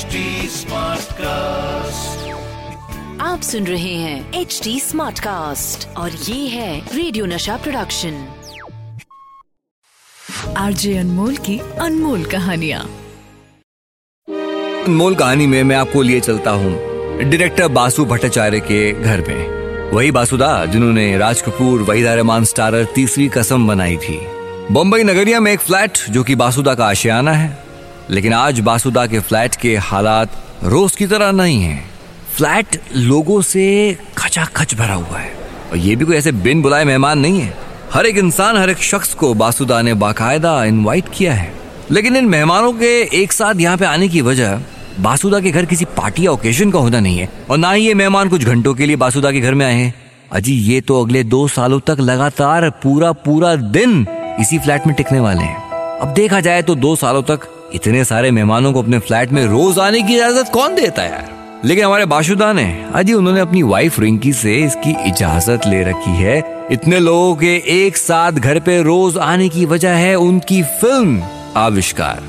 HD Smartcast. आप सुन रहे हैं एच डी स्मार्ट कास्ट और ये है रेडियो नशा प्रोडक्शन आरजे अनमोल की अनमोल कहानियाँ। अनमोल कहानी में मैं आपको लिए चलता हूँ डायरेक्टर बासु भट्टाचार्य के घर में। वही बासुदा जिन्होंने राज कपूर वहीदा रहमान स्टारर तीसरी कसम बनाई थी। बम्बई नगरिया में एक फ्लैट जो कि बासुदा का आशियाना है। लेकिन आज बासुदा के फ्लैट के हालात रोज की तरह नहीं है। फ्लैट लोगों से खचाखच भरा हुआ है। और ये भी कोई ऐसे बिन बुलाए मेहमान नहीं है। हर एक इंसान, हर एक शख्स को बासुदा ने बाकायदा इनवाइट किया है। लेकिन इन मेहमानों के एक साथ यहाँ पे आने की वजह बासुदा के घर किसी पार्टी या ओकेजन का होना नहीं है। और ना ही ये मेहमान कुछ घंटों के लिए बासुदा के घर में आए हैं। अजी, ये तो अगले दो सालों तक लगातार पूरा पूरा दिन इसी फ्लैट में टिकने वाले हैं। अब देखा जाए तो दो सालों तक इतने सारे मेहमानों को अपने फ्लैट में रोज आने की इजाज़त कौन देता है? यार लेकिन हमारे बाशुदा ने अजी उन्होंने अपनी वाइफ रिंकी से इसकी इजाज़त ले रखी है। इतने लोगों के एक साथ घर पे रोज आने की वजह है उनकी फ़िल्म आविष्कार।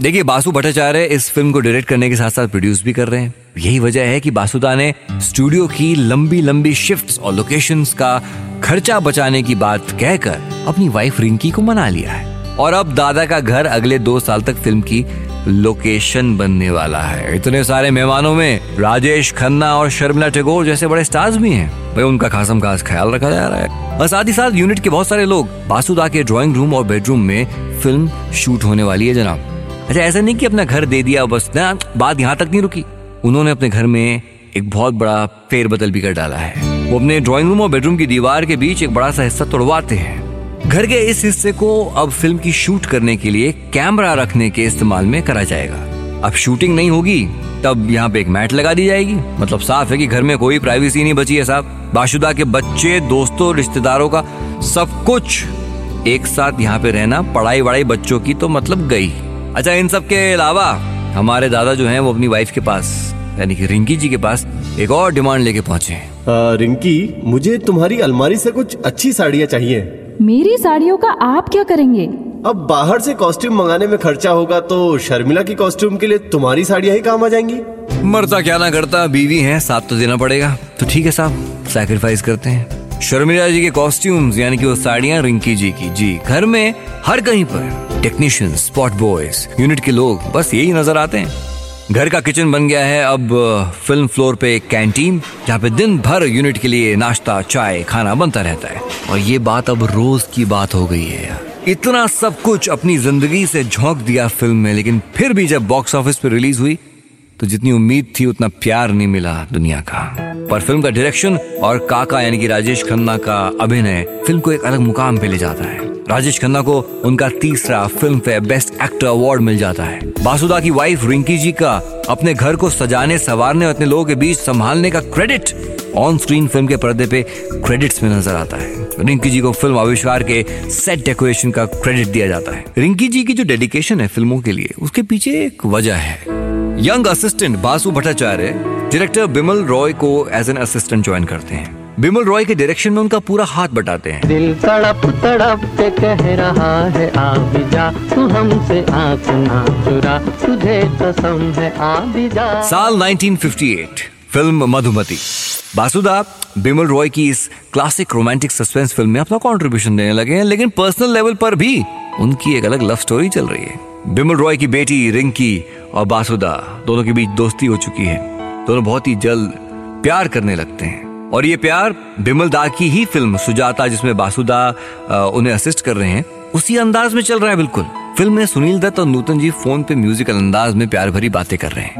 देखिए, बासु भट्टाचार्य इस फ़िल्म को डायरेक्ट करने के साथ साथ प्रोड्यूस भी कर रहे हैं। यही वजह है कि बासुदा ने स्टूडियो की लंबी लंबी शिफ्ट्स और लोकेशंस का खर्चा बचाने की बात कहकर अपनी वाइफ रिंकी को मना लिया है। और अब दादा का घर अगले दो साल तक फ़िल्म की लोकेशन बनने वाला है। इतने सारे मेहमानों में राजेश खन्ना और शर्मिला टैगोर जैसे बड़े स्टार्स भी हैं। भाई, उनका खासम खास ख्याल रखा जा रहा है। और साथ ही साथ यूनिट के बहुत सारे लोग बासुदा के ड्राइंग रूम और बेडरूम में फ़िल्म शूट होने वाली है, जनाब। अच्छा ऐसा नहीं कि अपना घर दे दिया, बस ना, बात यहाँ तक नहीं रुकी। उन्होंने अपने घर में एक बहुत बड़ा फेरबदल भी कर डाला है। वो अपने ड्राइंग रूम और बेडरूम की दीवार के बीच एक बड़ा सा हिस्सा तोड़वाते हैं। घर के इस हिस्से को अब फ़िल्म की शूट करने के लिए कैमरा रखने के इस्तेमाल में करा जाएगा। अब शूटिंग नहीं होगी, तब यहाँ पे एक मैट लगा दी जाएगी। मतलब साफ़ है कि घर में कोई प्राइवेसी नहीं बची है साहब। बाशुदा के बच्चे, दोस्तों, रिश्तेदारों का सब कुछ एक साथ यहाँ पे रहना पढ़ाई वढ़ाई बच्चों की तो मतलब गई। अच्छा इन सब के अलावा हमारे दादा जो हैं वो अपनी वाइफ के पास, यानी कि रिंकी जी के पास एक और डिमांड लेके पहुँचे रिंकी, मुझे तुम्हारी अलमारी से कुछ अच्छी साड़ियाँ चाहिए। मेरी साड़ियों का आप क्या करेंगे? अब बाहर से कॉस्ट्यूम मंगाने में खर्चा होगा तो शर्मिला की कॉस्ट्यूम के लिए तुम्हारी साड़ियाँ ही काम आ जाएँगी। मरता क्या ना करता बीवी है साथ तो देना पड़ेगा। तो ठीक है साहब सैक्रिफाइस करते हैं। शर्मिला जी के कॉस्ट्यूम्स यानी कि वो साड़ियाँ रिंकी जी की। जी घर में हर कहीं पर। टेक्नीशियन स्पॉट बॉयज़ यूनिट के लोग बस यही नज़र आते हैं। घर का किचन बन गया है अब फ़िल्म फ्लोर पे एक कैंटीन जहाँ पे दिन भर यूनिट के लिए नाश्ता, चाय, खाना बनता रहता है। और ये बात अब रोज की बात हो गई है इतना सब कुछ अपनी ज़िंदगी से झोंक दिया फ़िल्म में लेकिन फिर भी जब बॉक्स ऑफ़िस पे रिलीज़ हुई तो जितनी उम्मीद थी, उतना प्यार नहीं मिला दुनिया का। पर फ़िल्म का डायरेक्शन और काका, यानी कि राजेश खन्ना का अभिनय फ़िल्म को एक अलग मुकाम पे ले जाता है। राजेश खन्ना को उनका तीसरा Filmfare best actor award मिल जाता है। बासुदा की वाइफ रिंकी जी का अपने घर को सजाने, संवारने और अपने लोगों के बीच संभालने का क्रेडिट ऑन स्क्रीन फ़िल्म के पर्दे पे क्रेडिट्स में नज़र आता है। रिंकी जी को फ़िल्म आविष्कार के सेट डेकोरेशन का क्रेडिट दिया जाता है। रिंकी जी की जो डेडिकेशन है फ़िल्मों के लिए, उसके पीछे एक वजह है। Young assistant Basu Bhattacharya director Bimal Roy को एज एन असिस्टेंट ज्वाइन करते हैं। बिमल रॉय के डायरेक्शन में उनका पूरा हाथ बटाते हैं। दिल तड़प तड़प के कह रहा है आ भी जा तू हमसे आँख ना चुरा। तुझे कसम है आ भी जा साल 1958 फ़िल्म मधुमती। बासुदा बिमल रॉय की इस क्लासिक रोमांटिक सस्पेंस फ़िल्म में अपना कंट्रीब्यूशन देने लगे हैं लेकिन पर्सनल लेवल पर भी उनकी एक अलग लव स्टोरी चल रही है। बिमल रॉय की बेटी रिंकी और बासुदा दोनों के बीच दोस्ती हो चुकी है। दोनों बहुत ही जल्द प्यार करने लगते हैं। और ये प्यार बिमल दा की ही फ़िल्म सुजाता, जिसमें बासुदा उन्हें असिस्ट कर रहे हैं, उसी अंदाज में चल रहा है बिल्कुल। फ़िल्म में सुनील दत्त और नूतन जी फ़ोन पे म्यूजिकल अंदाज में प्यार भरी बातें कर रहे हैं।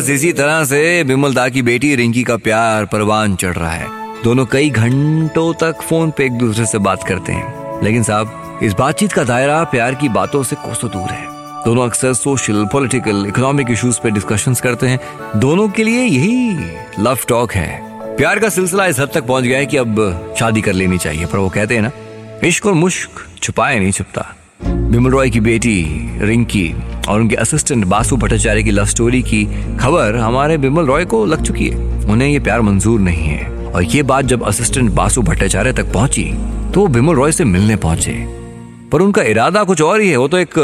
बस इसी तरह से बिमल दा की बेटी रिंकी का प्यार परवान चढ़ रहा है। दोनों कई घंटों तक फ़ोन पे एक दूसरे से बात करते हैं। लेकिन साहब, इस बातचीत का दायरा प्यार की बातों से कोसों दूर है। दोनों अक्सर सोशल पॉलिटिकल इकोनॉमिक इश्यूज़ पे डिस्कशंस करते हैं। दोनों के लिए यही लव टॉक है। प्यार का सिलसिला इस हद तक पहुँच गया है कि अब शादी कर लेनी चाहिए, पर वो कहते हैं ना, इश्क और मुश्क छुपाए नहीं छुपता। बिमल रॉय की बेटी रिंकी और उनके असिस्टेंट बासु भट्टाचार्य की लव स्टोरी की खबर हमारे बिमल रॉय को लग चुकी है। उन्हें ये प्यार मंजूर नहीं है। और ये बात जब असिस्टेंट बासु भट्टाचार्य तक पहुँची तो वो बिमल रॉय से मिलने पहुँचे। पर उनका इरादा कुछ और ही है वो तो एक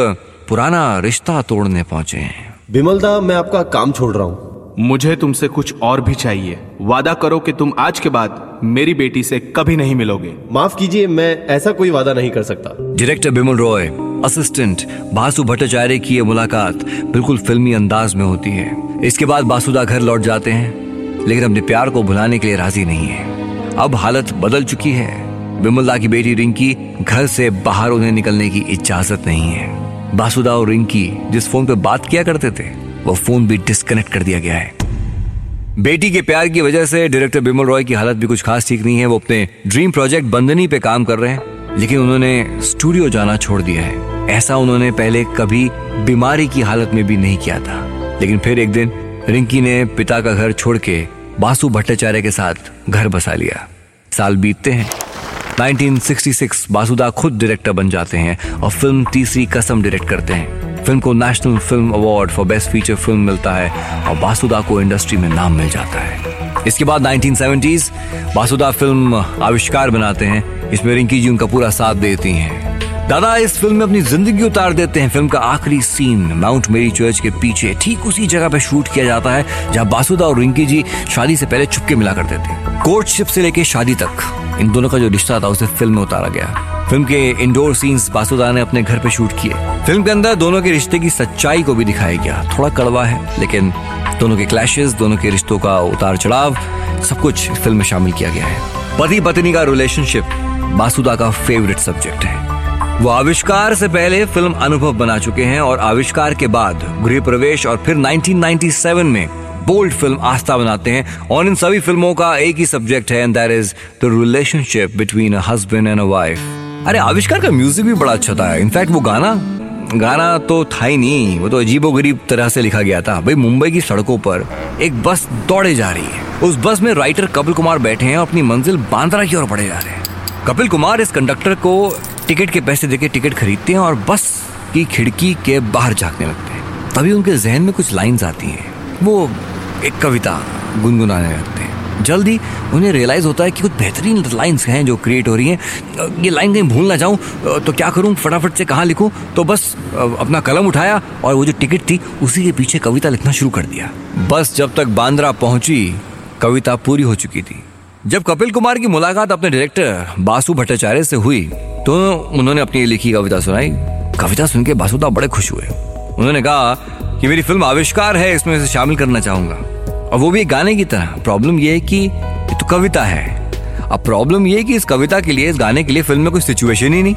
पुराना रिश्ता तोड़ने पहुँचे हैं। बिमल दा मैं आपका काम छोड़ रहा हूँ। मुझे तुमसे कुछ और भी चाहिए। वादा करो कि तुम आज के बाद मेरी बेटी से कभी नहीं मिलोगे। माफ़ कीजिए मैं ऐसा कोई वादा नहीं कर सकता। डायरेक्टर बिमल रॉय असिस्टेंट बासु भट्टाचार्य की ये मुलाकात बिल्कुल फिल्मी अंदाज में होती है। इसके बाद बासुदा घर लौट जाते हैं, लेकिन अपने प्यार को भुलाने के लिए राज़ी नहीं है। अब हालत बदल चुकी है। बिमलदा की बेटी रिंकी घर से बाहर उन्हें निकलने की इजाज़त नहीं है। बासुदा और रिंकी जिस फ़ोन पे बात किया करते थे, वो फ़ोन भी डिस्कनेक्ट कर दिया गया है। बेटी के प्यार की वजह से डायरेक्टर बिमल रॉय की हालत भी कुछ खास ठीक नहीं है। वो अपने ड्रीम प्रोजेक्ट बंदनी पे काम कर रहे हैं, लेकिन उन्होंने स्टूडियो जाना छोड़ दिया है। ऐसा उन्होंने पहले कभी बीमारी की हालत में भी नहीं किया था। लेकिन फिर एक दिन, रिंकी ने पिता का घर छोड़ के बासु भट्टाचार्य के साथ घर बसा लिया। साल बीतते हैं। 1966 बासुदा खुद डायरेक्टर बन जाते हैं और फ़िल्म तीसरी कसम डायरेक्ट करते हैं। फ़िल्म को national film award for best feature film मिलता है और बासुदा को इंडस्ट्री में नाम मिल जाता है। इसके बाद 1970s बासुदा फ़िल्म आविष्कार बनाते हैं। इसमें रिंकी जी उनका पूरा साथ देती हैं। दादा, इस फ़िल्म में अपनी ज़िंदगी उतार देते हैं। फ़िल्म का आखिरी सीन, माउंट मेरी चर्च के पीछे, ठीक उसी जगह पे शूट किया जाता है, जहाँ बासुदा और रिंकी जी शादी से पहले छुपके मिला करते थे। कोर्टशिप से लेके शादी तक, इन दोनों का जो रिश्ता था, उसे फ़िल्म में उतारा गया। फ़िल्म के इंडोर सीन्स बासुदा ने अपने घर पे शूट किए। फ़िल्म के अंदर दोनों के रिश्ते की सच्चाई को भी दिखाया गया। थोड़ा कड़वा है, लेकिन दोनों के क्लैशेस दोनों के रिश्तों का उतार चढ़ाव सब कुछ फ़िल्म में शामिल किया गया है। पति पत्नी का रिलेशनशिप बासुदा का फेवरेट सब्जेक्ट है। वो आविष्कार से पहले फ़िल्म अनुभव बना चुके हैं और आविष्कार के बाद गृह प्रवेश और फिर 1997 में बोल्ड फ़िल्म आस्था बनाते हैं। और इन सभी फ़िल्मों का एक ही सब्जेक्ट है and that is the relationship between a husband and a wife अरे, आविष्कार का म्यूज़िक भी बड़ा अच्छा था। इनफैक्ट वो गाना गाना तो था ही नहीं। वो तो अजीबो गरीब तरह से लिखा गया था। भाई, मुंबई की सड़कों पर एक बस दौड़े जा रही है। उस बस में राइटर कपिल कुमार बैठे हैं और अपनी मंजिल बांद्रा की ओर बढ़े जा रहे हैं। कपिल कुमार इस कंडक्टर को टिकट के पैसे देके टिकट खरीदते हैं और बस की खिड़की के बाहर झांकने लगते हैं। तभी उनके जहन में कुछ लाइंस आती हैं। वो एक कविता गुनगुनाने लगते हैं। जल्दी उन्हें रियलाइज़ होता है कि कुछ बेहतरीन लाइंस हैं जो क्रिएट हो रही हैं। ये लाइन कहीं भूल ना जाऊँ तो क्या करूँ? फटाफट से कहाँ लिखूं? तो बस अपना कलम उठाया और वो जो टिकट थी, उसी के पीछे कविता लिखना शुरू कर दिया। बस जब तक बांद्रा पहुँची, कविता पूरी हो चुकी थी। जब कपिल कुमार की मुलाकात अपने डायरेक्टर बासु भट्टाचार्य से हुई तो उन्होंने अपनी लिखी कविता सुनाई। कविता सुन के बासुदा बड़े खुश हुए। उन्होंने कहा कि मेरी फ़िल्म आविष्कार है, इसमें इसे शामिल करना चाहूँगा। और वो भी एक गाने की तरह। प्रॉब्लम ये है कि ये तो कविता है। अब प्रॉब्लम ये है कि इस कविता के लिए, इस गाने के लिए फ़िल्म में कोई सिचुएशन ही नहीं।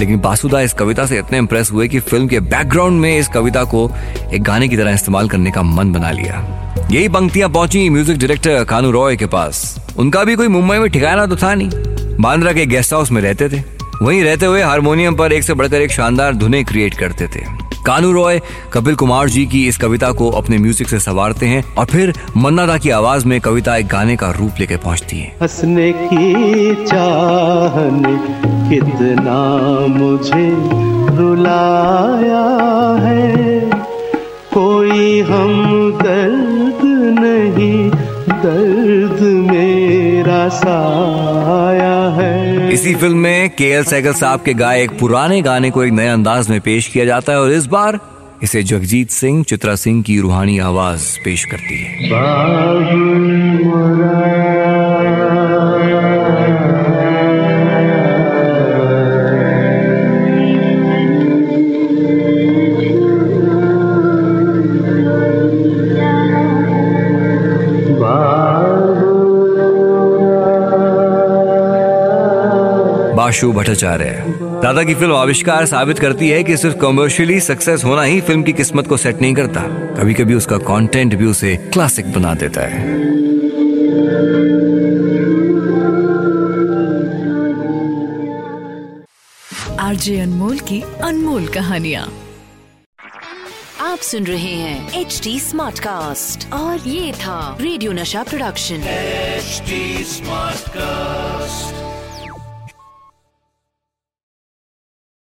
लेकिन बासुदा इस कविता से इतने इंप्रेस हुए कि फ़िल्म के बैकग्राउंड में इस कविता को एक गाने की तरह इस्तेमाल करने का मन बना लिया। यही पंक्तियाँ पहुँची म्यूज़िक डायरेक्टर कानू रॉय के पास। उनका भी कोई मुंबई में ठिकाना तो था नहीं। बांद्रा के गेस्ट हाउस में रहते थे। वहीं रहते हुए हारमोनियम पर एक से बढ़कर एक शानदार धुने क्रिएट करते थे। कानू रॉय, कपिल कुमार जी की इस कविता को अपने म्यूज़िक से सवारते हैं और फिर मन्ना दा की आवाज़ में कविता एक गाने का रूप लेकर पहुँचती है। हंसने की चाहने कितना मुझे रुलाया है। कोई हम दर्द नहीं, दर्द मेरा साया है। इसी फ़िल्म में के एल सैगल साहब के गाय एक पुराने गाने को एक नए अंदाज में पेश किया जाता है और इस बार इसे जगजीत सिंह, चित्रा सिंह की रूहानी आवाज़ पेश करती है। बाशु भट्टाचार्य। दादा की फ़िल्म आविष्कार साबित करती है कि सिर्फ़ कमर्शियली सक्सेस होना ही फ़िल्म की किस्मत को सेट नहीं करता। कभी कभी उसका कंटेंट भी उसे क्लासिक बना देता है। आरजे अनमोल की अनमोल कहानियाँ। आप सुन रहे हैं एच डी स्मार्ट कास्ट और ये था रेडियो नशा प्रोडक्शन एच स्मार्ट Smartcast.